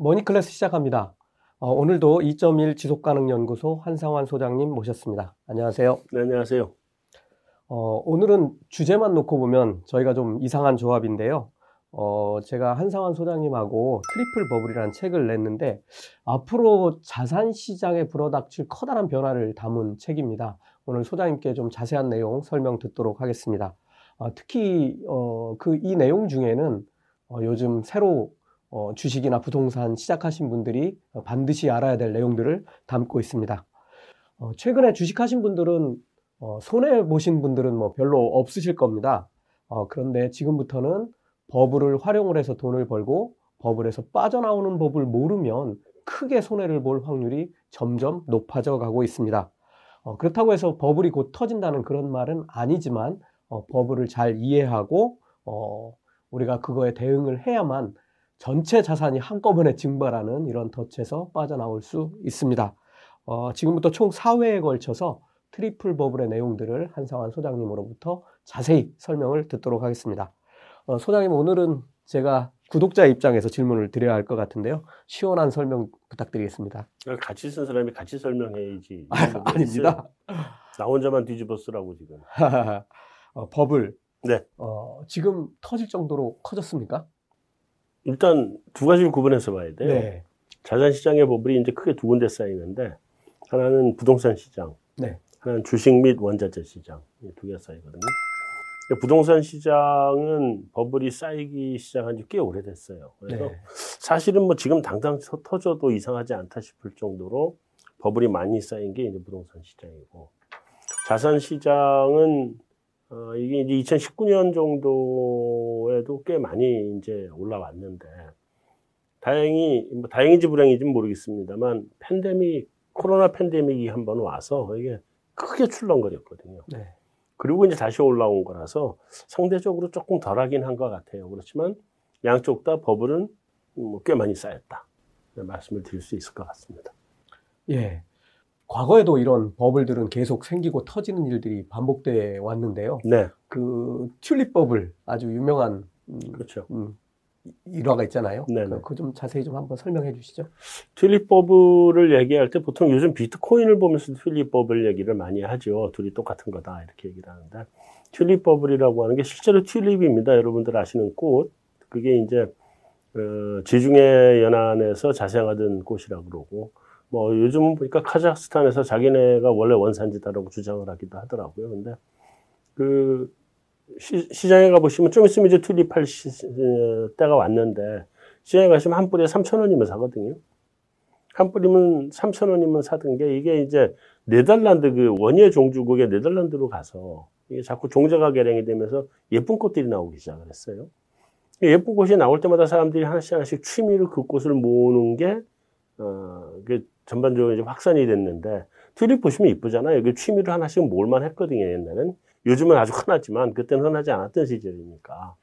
Money Class 시작합니다. 어, 오늘도 2.1 지속가능연구소 한상환 소장님 모셨습니다. 안녕하세요. 네, 안녕하세요. 어, 오늘은 주제만 놓고 보면 저희가 좀 이상한 조합인데요. 어, 제가 한상환 소장님하고 트리플 버블이라는 책을 냈는데 앞으로 자산 시장에 불어닥칠 커다란 변화를 담은 책입니다. 오늘 소장님께 좀 자세한 내용 설명 듣도록 하겠습니다. 어, 특히 어, 그 이 내용 중에는 어, 요즘 새로 어, 주식이나 부동산 시작하신 분들이 반드시 알아야 될 내용들을 담고 있습니다. 어, 최근에 주식하신 분들은 어, 손해 보신 분들은 뭐 별로 없으실 겁니다. 어, 그런데 지금부터는 버블을 활용을 해서 돈을 벌고 버블에서 빠져나오는 법을 모르면 크게 손해를 볼 확률이 점점 높아져 가고 있습니다. 어, 그렇다고 해서 버블이 곧 터진다는 그런 말은 아니지만 어, 버블을 잘 이해하고 어, 우리가 그거에 대응을 해야만 전체 자산이 한꺼번에 증발하는 이런 덫에서 빠져나올 수 있습니다. 어, 지금부터 총 4회에 걸쳐서 트리플 버블의 내용들을 한상환 소장님으로부터 자세히 설명을 듣도록 하겠습니다. 어, 소장님 오늘은 제가 구독자 입장에서 질문을 드려야 할 것 같은데요. 시원한 설명 부탁드리겠습니다. 같이 쓴 사람이 같이 설명해야지. 아, 아닙니다. 나 혼자만 뒤집어 쓰라고 지금. 어, 버블. 네. 어, 지금 터질 정도로 커졌습니까? 일단 두 가지를 구분해서 봐야 돼요. 네. 자산 시장의 버블이 이제 크게 두 군데 쌓이는데 하나는 부동산 시장, 네. 하나는 주식 및 원자재 시장 두개 쌓이거든요. 부동산 시장은 버블이 쌓이기 시작한 지 꽤 오래됐어요. 그래서 네. 사실은 뭐 지금 당장 터져도 이상하지 않다 싶을 정도로 버블이 많이 쌓인 게 이제 부동산 시장이고 자산 시장은 어, 이게 이제 2019년 정도에도 꽤 많이 이제 올라왔는데, 다행히, 뭐 다행인지 불행인지 모르겠습니다만, 팬데믹, 코로나 팬데믹이 한 번 와서 이게 크게 출렁거렸거든요. 네. 그리고 이제 다시 올라온 거라서 상대적으로 조금 덜 하긴 한 것 같아요. 그렇지만 양쪽 다 버블은 뭐 꽤 많이 쌓였다. 말씀을 드릴 수 있을 것 같습니다. 예. 과거에도 이런 버블들은 계속 생기고 터지는 일들이 반복돼 왔는데요. 네. 그 튤립 버블 아주 유명한 음, 그렇죠. 음, 일화가 있잖아요. 네네. 그좀 자세히 좀 한번 설명해 주시죠. 튤립 버블을 얘기할 때 보통 요즘 비트코인을 보면서 튤립 버블 얘기를 많이 하죠. 둘이 똑같은 거다 이렇게 얘기를 하는데 튤립 버블이라고 하는 게 실제로 튤립입니다. 여러분들 아시는 꽃 그게 이제 어, 지중해 연안에서 자생하던 꽃이라고 그러고 뭐 요즘은 보니까 카자흐스탄에서 자기네가 원래 원산지다라고 주장을 하기도 하더라고요. 근데 그 시, 장에 가보시면 좀 있으면 이제 튤립할 시, 어, 때가 왔는데 시장에 가시면 한 뿌리에 3천 원이면 사거든요. 한 뿌리면 3천 원이면 사던 게 이게 이제 네덜란드 그 원예 종주국의 네덜란드로 가서 이게 자꾸 종자가 개량이 되면서 예쁜 꽃들이 나오기 시작을 했어요. 예쁜 꽃이 나올 때마다 사람들이 하나씩 하나씩 취미로 그 꽃을 모으는 게, 어, 그 전반적으로 이제 확산이 됐는데, 튤립 보시면 이쁘잖아요. 그 취미로 하나씩 모을만 했거든요, 옛날엔. 요즘은 아주 흔하지만, 그때는 흔하지 않았던 시절이니까.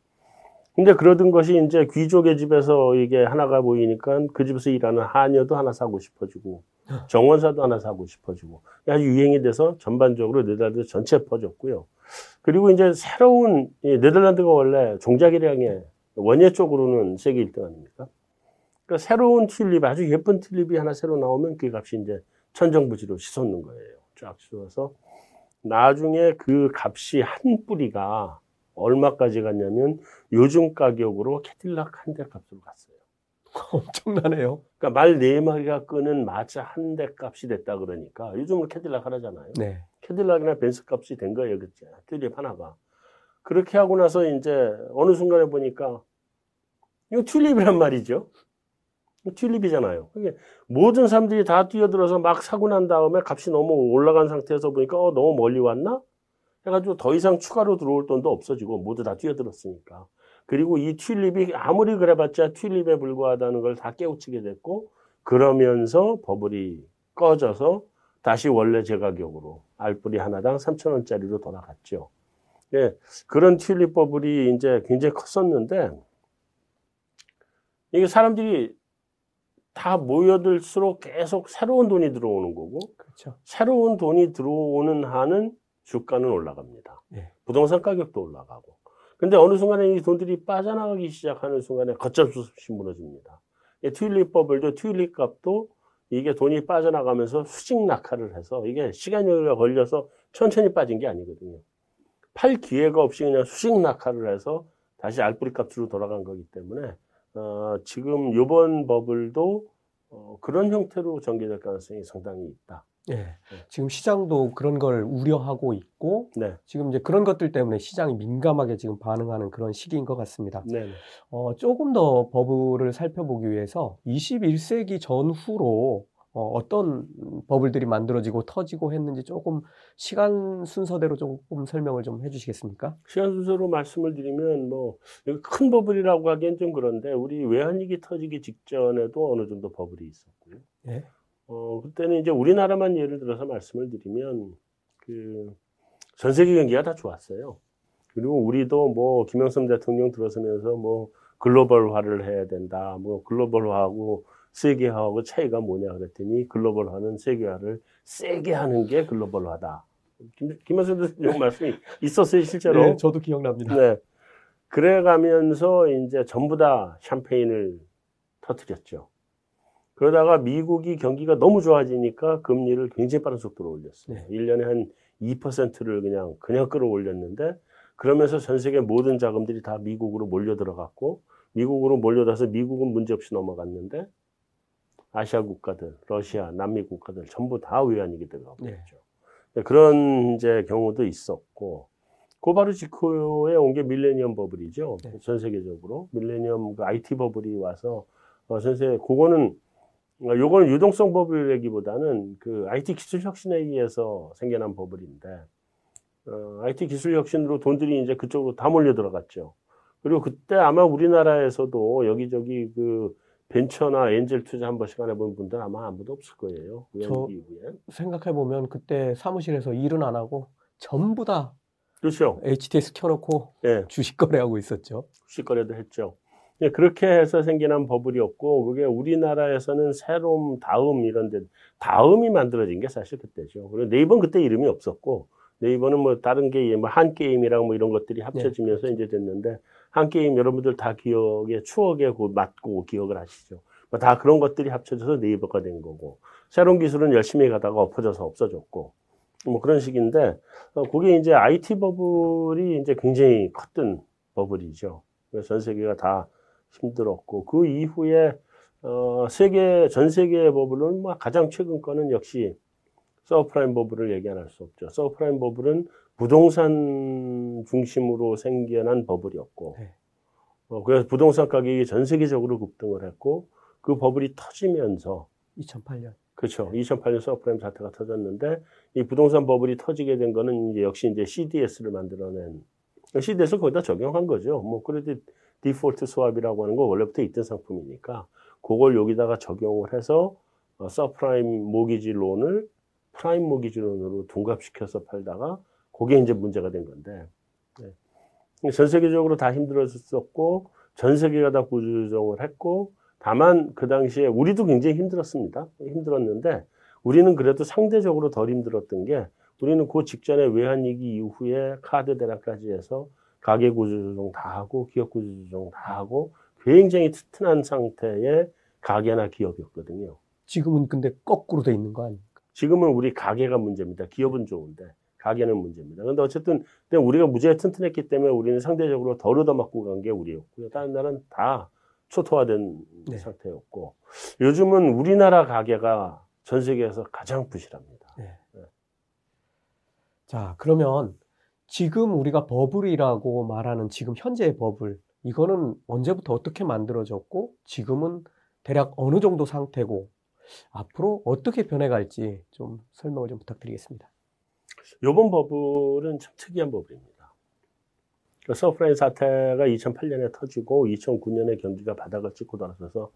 근데 그러던 것이 이제 귀족의 집에서 이게 하나가 보이니까 그 집에서 일하는 하녀도 하나 사고 싶어지고, 정원사도 하나 사고 싶어지고, 아주 유행이 돼서 전반적으로 네덜란드 전체 퍼졌고요. 그리고 이제 새로운, 네덜란드가 원래 종자개량의 원예 쪽으로는 세계 1등 아닙니까? 그러니까 새로운 튤립, 아주 예쁜 튤립이 하나 새로 나오면 그 값이 이제 천정부지로 치솟는 거예요. 쫙 치솟아서 나중에 그 값이 한 뿌리가 얼마까지 갔냐면 요즘 가격으로 캐딜락 한 대 값으로 갔어요. 엄청나네요. 그러니까 말 네 마리가 끄는 마차 한 대 값이 됐다 그러니까 요즘은 캐딜락 하나잖아요. 네. 캐딜락이나 벤츠 값이 된 거예요, 그죠? 튤립 하나가. 그렇게 하고 나서 이제 어느 순간에 보니까 이거 튤립이란 말이죠. 튤립이잖아요. 그게 모든 사람들이 다 뛰어들어서 막 사고 난 다음에 값이 너무 올라간 상태에서 보니까 어, 너무 멀리 왔나? 해가지고 더 이상 추가로 들어올 돈도 없어지고 모두 다 뛰어들었으니까. 그리고 이 튤립이 아무리 그래봤자 튤립에 불과하다는 걸 다 깨우치게 됐고 그러면서 버블이 꺼져서 다시 원래 제 가격으로 알뿌리 하나당 3천원짜리로 돌아갔죠. 예, 그런 튤립 버블이 이제 굉장히 컸었는데 이게 사람들이 다 모여들수록 계속 새로운 돈이 들어오는 거고 그렇죠. 새로운 돈이 들어오는 한은 주가는 올라갑니다. 예. 부동산 가격도 올라가고. 근데 어느 순간에 이 돈들이 빠져나가기 시작하는 순간에 걷잡 수 없이 무너집니다. 튤립 버블도 튤립 값도 이게 돈이 빠져나가면서 수직 낙하를 해서 이게 시간이 걸려서 천천히 빠진 게 아니거든요. 팔 기회가 없이 그냥 수직 낙하를 해서 다시 알뿌리 값으로 돌아간 거기 때문에 어, 지금 요번 버블도 어, 그런 형태로 전개될 가능성이 상당히 있다. 예. 지금 시장도 그런 걸 우려하고 있고 네. 지금 이제 그런 것들 때문에 시장이 민감하게 지금 반응하는 그런 시기인 것 같습니다. 네. 어, 조금 더 버블을 살펴보기 위해서 21세기 전후로 어, 어떤 버블들이 만들어지고 터지고 했는지 조금 시간 순서대로 조금 설명을 좀 해주시겠습니까? 시간 순서로 말씀을 드리면 뭐 큰 버블이라고 하기엔 좀 그런데 우리 외환위기 터지기 직전에도 어느 정도 버블이 있었고요. 예. 어 그때는 이제 우리나라만 예를 들어서 말씀을 드리면 그 전 세계 경기가 다 좋았어요. 그리고 우리도 뭐 김영삼 대통령 들어서면서 뭐 글로벌화를 해야 된다. 뭐 글로벌화하고 세계화하고 차이가 뭐냐 그랬더니 글로벌화는 세계화를 세게 하는 게 글로벌화다. 김, 김현수 대통령 말씀이 있었어요, 실제로. 네, 저도 기억납니다. 네. 그래 가면서 이제 전부 다 샴페인을 터뜨렸죠. 그러다가 미국이 경기가 너무 좋아지니까 금리를 굉장히 빠른 속도로 올렸어요. 네. 1년에 한 2%를 그냥, 그냥 끌어올렸는데 그러면서 전 세계 모든 자금들이 다 미국으로 몰려 들어갔고 미국으로 몰려들어서 미국은 문제없이 넘어갔는데 아시아 국가들, 러시아, 남미 국가들 전부 다 외환위기 들어가고 네. 네, 그런 이제 경우도 있었고, 그 바로 직후에 온 게 밀레니엄 버블이죠. 네. 전 세계적으로 밀레니엄 그 IT 버블이 와서 어, 전 세계 그거는 어, 요거는 유동성 버블이라기보다는 그 IT 기술 혁신에 의해서 생겨난 버블인데 어, IT 기술 혁신으로 돈들이 이제 그쪽으로 다 몰려 들어갔죠. 그리고 그때 아마 우리나라에서도 여기저기 그 벤처나 엔젤 투자 한 번씩 안 해본 분들 아마 아무도 없을 거예요. 그 저- 이후에. 생각해 보면 그때 사무실에서 일은 안 하고 전부 다 그렇죠. HTS 켜놓고 예, 주식 거래하고 있었죠. 주식 거래도 했죠. 예, 그렇게 해서 생겨난 버블이었고, 그게 우리나라에서는 새로움, 다음 이런 데, 다음이 만들어진 게 사실 그때죠. 그리고 네이버는 그때 이름이 없었고, 네이버는 뭐 다른 게임, 뭐 한 게임이랑 뭐 이런 것들이 합쳐지면서 이제 됐는데, 한 게임 여러분들 다 기억에, 추억에 고- 맞고 기억을 하시죠. 뭐 다 그런 것들이 합쳐져서 네이버가 된 거고, 새로운 기술은 열심히 가다가 엎어져서 없어졌고, 뭐 그런 식인데, 어, 그게 이제 IT 버블이 이제 굉장히 컸던 버블이죠. 전 세계가 다 힘들었고, 그 이후에, 어, 세계, 전 세계의 버블은 뭐 가장 최근 거는 역시 서브프라임 버블을 얘기 안 할 수 없죠. 서브프라임 버블은 부동산 중심으로 생겨난 버블이었고, 네. 어, 그래서 부동산 가격이 전 세계적으로 급등을 했고, 그 버블이 터지면서, 2008년. 그렇죠. 2008년 서프라임 사태가 터졌는데 이 부동산 버블이 터지게 된 거는 이제 역시 이제 CDS를 만들어낸 CDS를 거기다 적용한 거죠. 뭐 credit default swap이라고 하는 거 원래부터 있던 상품이니까 그걸 여기다가 적용을 해서 어, subprime mortgage loan을 prime mortgage loan으로 둔갑시켜서 팔다가 그게 이제 문제가 된 건데 네. 전 세계적으로 다 힘들었었고 전 세계가 다 구조조정을 했고 다만 그 당시에 우리도 굉장히 힘들었습니다. 힘들었는데 우리는 그래도 상대적으로 덜 힘들었던 게 우리는 그 직전에 외환위기 이후에 카드 대란까지 해서 가계 구조조정 다 하고 기업 구조조정 다 하고 굉장히 튼튼한 상태의 가계나 기업이었거든요. 지금은 근데 거꾸로 돼 있는 거 아닙니까? 지금은 우리 가계가 문제입니다. 기업은 좋은데 가계는 문제입니다. 근데 어쨌든 우리가 무지하게 튼튼했기 때문에 우리는 상대적으로 덜 얻어맞고 간 게 우리였고요. 다른 나라는 다 초토화된 네. 상태였고 요즘은 우리나라 가계가 전 세계에서 가장 부실합니다. 자, 그러면 지금 우리가 버블이라고 말하는 지금 현재의 버블, 이거는 언제부터 어떻게 만들어졌고, 지금은 대략 어느 정도 상태고, 앞으로 어떻게 변해갈지 좀 설명을 좀 부탁드리겠습니다. 요번 버블은 참 특이한 버블입니다. 그 서브프라임 사태가 2008년에 터지고 2009년에 경기가 바닥을 찍고 돌아서서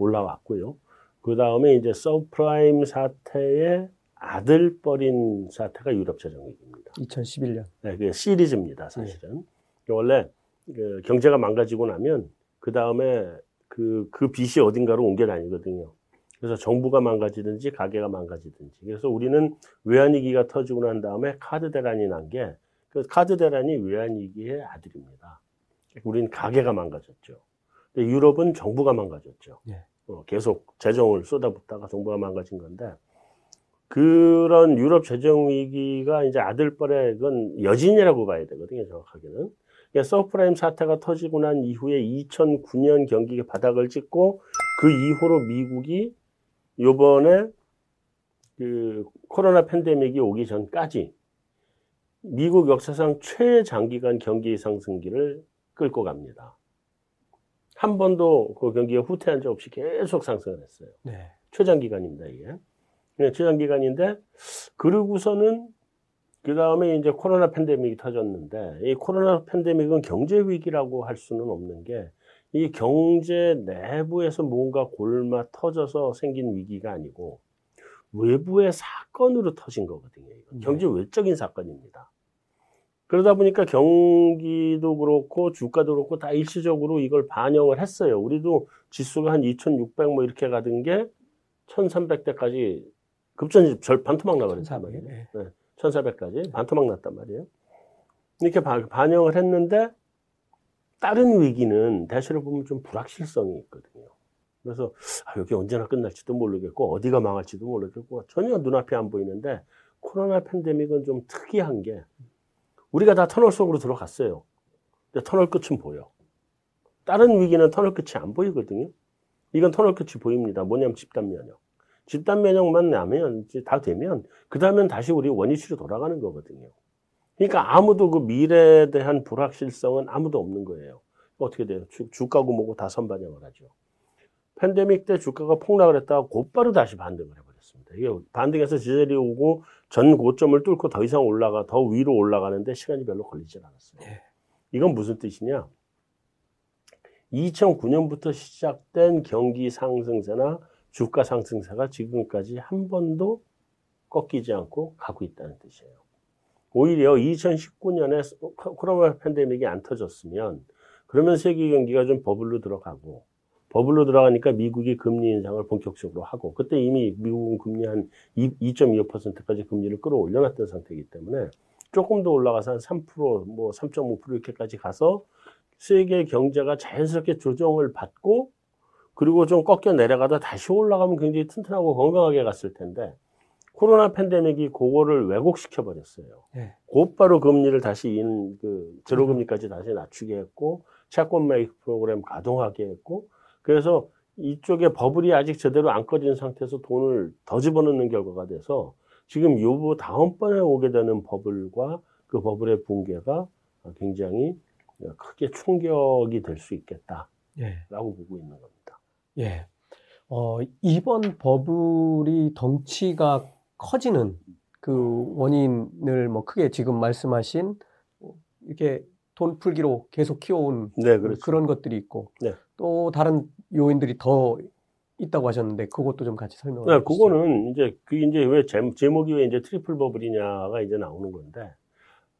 올라왔고요. 그 다음에 이제 서브프라임 사태의 아들뻘인 사태가 유럽자정위기입니다. 2011년. 네, 그게 시리즈입니다, 사실은. 원래 그 경제가 망가지고 나면 그 다음에 그, 그 빚이 어딘가로 옮겨 다니거든요. 그래서 정부가 망가지든지 가게가 망가지든지. 그래서 우리는 외환위기가 터지고 난 다음에 카드 대란이 난 게, 그 카드 대란이 외환위기의 아들입니다. 우리는 가게가 망가졌죠. 근데 유럽은 정부가 망가졌죠. 네. 어, 계속 재정을 쏟아붓다가 정부가 망가진 건데 그런 유럽 재정 위기가 이제 아들뻘의 그건 여진이라고 봐야 되거든요, 정확하게는. 그러니까 서브프라임 사태가 터지고 난 이후에 2009년 경기가 바닥을 찍고 그 이후로 미국이 요번에 그 코로나 팬데믹이 오기 전까지 미국 역사상 최장기간 경기 상승기를 끌고 갑니다. 한 번도 그 경기가 후퇴한 적 없이 계속 상승을 했어요. 네. 최장기간입니다, 이게. 네, 최장기간인데, 그러고서는 그 다음에 이제 코로나 팬데믹이 터졌는데, 이 코로나 팬데믹은 경제 위기라고 할 수는 없는 게, 이 경제 내부에서 뭔가 골마 터져서 생긴 위기가 아니고, 외부의 사건으로 터진 거거든요. 네. 경제 외적인 사건입니다. 그러다 보니까 경기도 그렇고 주가도 그렇고 다 일시적으로 이걸 반영을 했어요. 우리도 지수가 한 2,600 뭐 이렇게 가던 게 1,300대까지 급전 절 반 토막 나버렸단 말이에요. 네. 네. 1,400까지 반 토막 났단 말이에요. 이렇게 반영을 했는데 다른 위기는 대체로 보면 좀 불확실성이 있거든요. 그래서 아, 여기 언제나 끝날지도 모르겠고 어디가 망할지도 모르겠고 전혀 눈앞에 안 보이는데 코로나 팬데믹은 좀 특이한 게 우리가 다 터널 속으로 들어갔어요. 근데 터널 끝은 보여. 다른 위기는 터널 끝이 안 보이거든요. 이건 터널 끝이 보입니다. 뭐냐면 집단 면역. 집단 면역만 나면 다 되면 그 다음엔 다시 우리 원위치로 돌아가는 거거든요. 그러니까 아무도 그 미래에 대한 불확실성은 아무도 없는 거예요. 어떻게 돼요? 주, 주가고 뭐고 다 선반영을 하죠. 팬데믹 때 주가가 폭락을 했다가 곧바로 다시 반등을 해버렸습니다. 이게 반등해서 지젤이 오고 전 고점을 뚫고 더 이상 올라가, 더 위로 올라가는데 시간이 별로 걸리질 않았어요. 네. 이건 무슨 뜻이냐? 2009년부터 시작된 경기 상승세나 주가 상승세가 지금까지 한 번도 꺾이지 않고 가고 있다는 뜻이에요. 오히려 2019년에 코로나 팬데믹이 안 터졌으면 그러면 세계 경기가 좀 버블로 들어가고 버블로 들어가니까 미국이 금리 인상을 본격적으로 하고 그때 이미 미국은 금리 한 2.25%까지 금리를 끌어올려놨던 상태이기 때문에 조금 더 올라가서 한 3%, 뭐 3.5% 이렇게까지 가서 세계 경제가 자연스럽게 조정을 받고 그리고 좀 꺾여 내려가다 다시 올라가면 굉장히 튼튼하고 건강하게 갔을 텐데 코로나 팬데믹이 그거를 왜곡시켜 버렸어요. 네. 곧바로 금리를 다시 인, 그 제로 금리까지 다시 낮추게 했고 채권 매입 프로그램 가동하게 했고 그래서 이쪽에 버블이 아직 제대로 안 꺼진 상태에서 돈을 더 집어넣는 결과가 돼서 지금 요부 다음번에 오게 되는 버블과 그 버블의 붕괴가 굉장히 크게 충격이 될 수 있겠다라고 예. 보고 있는 겁니다. 예. 어, 이번 버블이 덩치가 커지는 그 원인을 뭐 크게 지금 말씀하신 이렇게 돈 풀기로 계속 키워온 네, 그렇죠. 그런 것들이 있고 네. 또 다른 요인들이 더 있다고 하셨는데 그것도 좀 같이 설명해 네, 주시죠. 그거는 이제 그 이제 왜 제목이 왜 이제 트리플 버블이냐가 이제 나오는 건데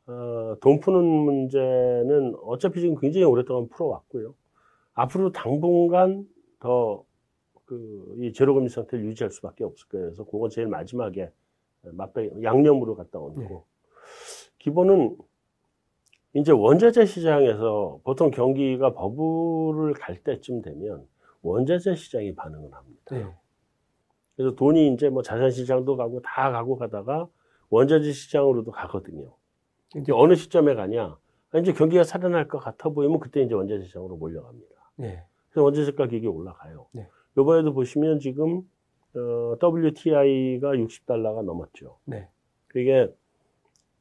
어, 돈 푸는 문제는 어차피 지금 굉장히 오랫동안 풀어왔고요. 앞으로 당분간 더 그 이 제로 금리 상태를 유지할 수밖에 없을 거예요. 그래서 그건 제일 마지막에 맛배 양념으로 갖다 놓는 네. 거. 기본은 이제 원자재 시장에서 보통 경기가 버블을 갈 때쯤 되면 원자재 시장이 반응을 합니다. 네. 그래서 돈이 이제 뭐 자산 시장도 가고 다 가고 가다가 원자재 시장으로도 가거든요. 이제 어느 시점에 가냐? 이제 경기가 살아날 것 같아 보이면 그때 이제 원자재 시장으로 몰려갑니다. 네. 그래서 원자재 가격이 올라가요. 네. 이번에도 보시면 지금 어, WTI가 60달러가 넘었죠. 네. 그게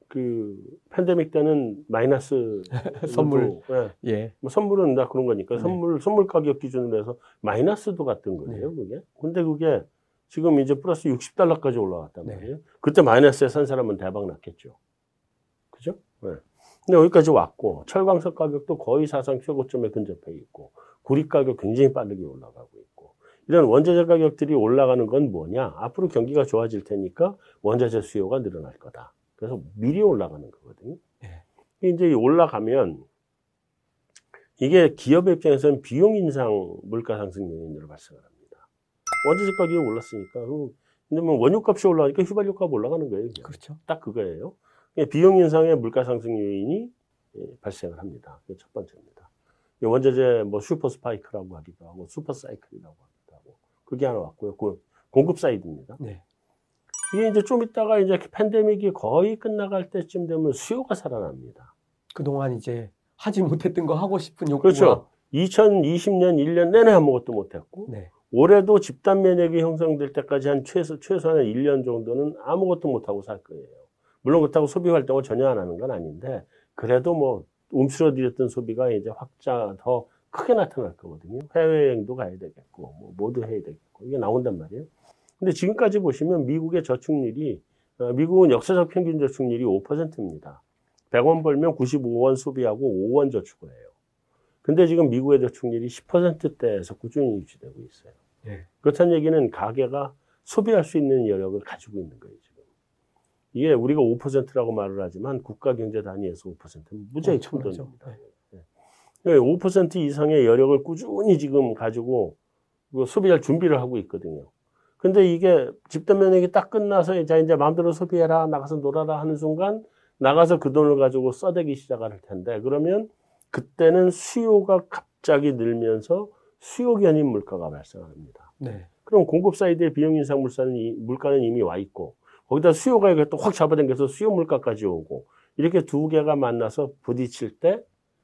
그 팬데믹 때는 마이너스 선물 예. 예. 뭐 선물은 다 그런 거니까 네. 선물 선물 가격 기준으로 해서 마이너스도 갔던 거예요, 네. 그게. 근데 그게 지금 이제 플러스 60달러까지 올라갔단 네. 말이에요. 네. 그때 마이너스에 산 사람은 대박 났겠죠. 그죠? 네. 근데 여기까지 왔고 철광석 가격도 거의 사상 최고점에 근접해 있고 구리 가격 굉장히 빠르게 올라가고 있고 이런 원자재 가격들이 올라가는 건 뭐냐? 앞으로 경기가 좋아질 테니까 원자재 수요가 늘어날 거다. 그래서 미리 올라가는 거거든요. 네. 이제 올라가면 이게 기업의 입장에서는 비용 인상 물가 상승 요인으로 발생을 합니다. 원자재 가격이 올랐으니까 근데 뭐 원유값이 올라가니까 휘발유값 올라가는 거예요. 그냥. 그렇죠. 딱 그거예요. 비용 인상의 물가 상승 요인이 예, 발생을 합니다. 그게 첫 번째입니다. 원자재 뭐 슈퍼 스파이크라고 하기도 하고 슈퍼 사이클이라고 하고 그게 하나 왔고요. 그 공급 사이드입니다. 네. 이게 이제 좀 있다가 이제 팬데믹이 거의 끝나갈 때쯤 되면 수요가 살아납니다. 그동안 이제 하지 못했던 거 하고 싶은 욕구가 그렇죠. 2020년 1년 내내 아무것도 못했고 네. 올해도 집단 면역이 형성될 때까지 한 최소 최소한 1년 정도는 아무것도 못하고 살 거예요. 물론 그렇다고 소비 활동을 전혀 안 하는 건 아닌데 그래도 뭐 움츠러들었던 소비가 이제 확자 더 크게 나타날 거거든요. 해외여행도 가야 되겠고 뭐 모두 해야 되겠고 이게 나온단 말이에요. 근데 지금까지 보시면 미국의 저축률이 어, 미국은 역사적 평균 저축률이 5%입니다. 100원 벌면 95원 소비하고 5원 저축을 해요. 근데 지금 미국의 저축률이 10%대에서 꾸준히 유지되고 있어요. 예. 그렇다는 얘기는 가게가 소비할 수 있는 여력을 가지고 있는 거예요, 지금. 이게 우리가 5%라고 말을 하지만 국가 경제 단위에서 5%는 무지하게 큰 엄청나죠. 돈입니다. 네. 5% 이상의 여력을 꾸준히 지금 가지고 그 소비할 준비를 하고 있거든요. 근데 이게 집단 면역이 딱 끝나서 이제 이제 마음대로 소비해라, 나가서 놀아라 하는 순간 나가서 그 돈을 가지고 써대기 시작할 텐데 그러면 그때는 수요가 갑자기 늘면서 수요 견인 물가가 발생합니다. 네. 그럼 공급 사이드의 비용 인상 물가는, 이- 물가는 이미 와 있고 거기다 수요가 이게 또 확 잡아당겨서 수요 물가까지 오고 이렇게 두 개가 만나서 부딪힐 때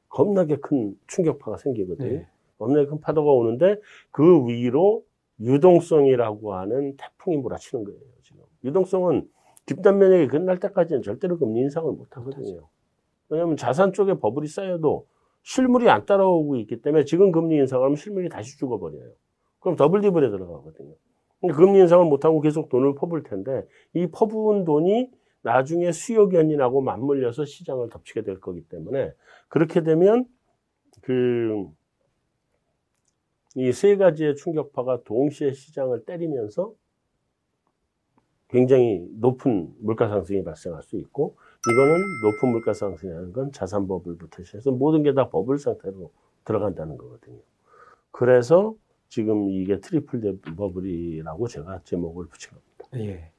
겁나게 큰 충격파가 생기거든요. 네. 겁나게 큰 파도가 오는데 그 위로 유동성이라고 하는 태풍이 몰아치는 거예요. 지금 유동성은 집단 면역이 끝날 때까지는 절대로 금리 인상을 못 하거든요. 왜냐하면 자산 쪽에 버블이 쌓여도 실물이 안 따라오고 있기 때문에 지금 금리 인상하면 실물이 다시 죽어버려요. 그럼 더블 디블에 들어가거든요. 금리 인상을 못하고 계속 돈을 퍼부을 텐데 이 퍼부은 돈이 나중에 수요 견인하고 맞물려서 시장을 덮치게 될 거기 때문에 그렇게 되면 그 이 세 가지의 충격파가 동시에 시장을 때리면서 굉장히 높은 물가 상승이 발생할 수 있고 이거는 높은 물가 상승이라는 건 자산 버블부터 시작해서 모든 게 다 버블 상태로 들어간다는 거거든요. 그래서 지금 이게 트리플 버블이라고 제가 제목을 붙인 겁니다. 예.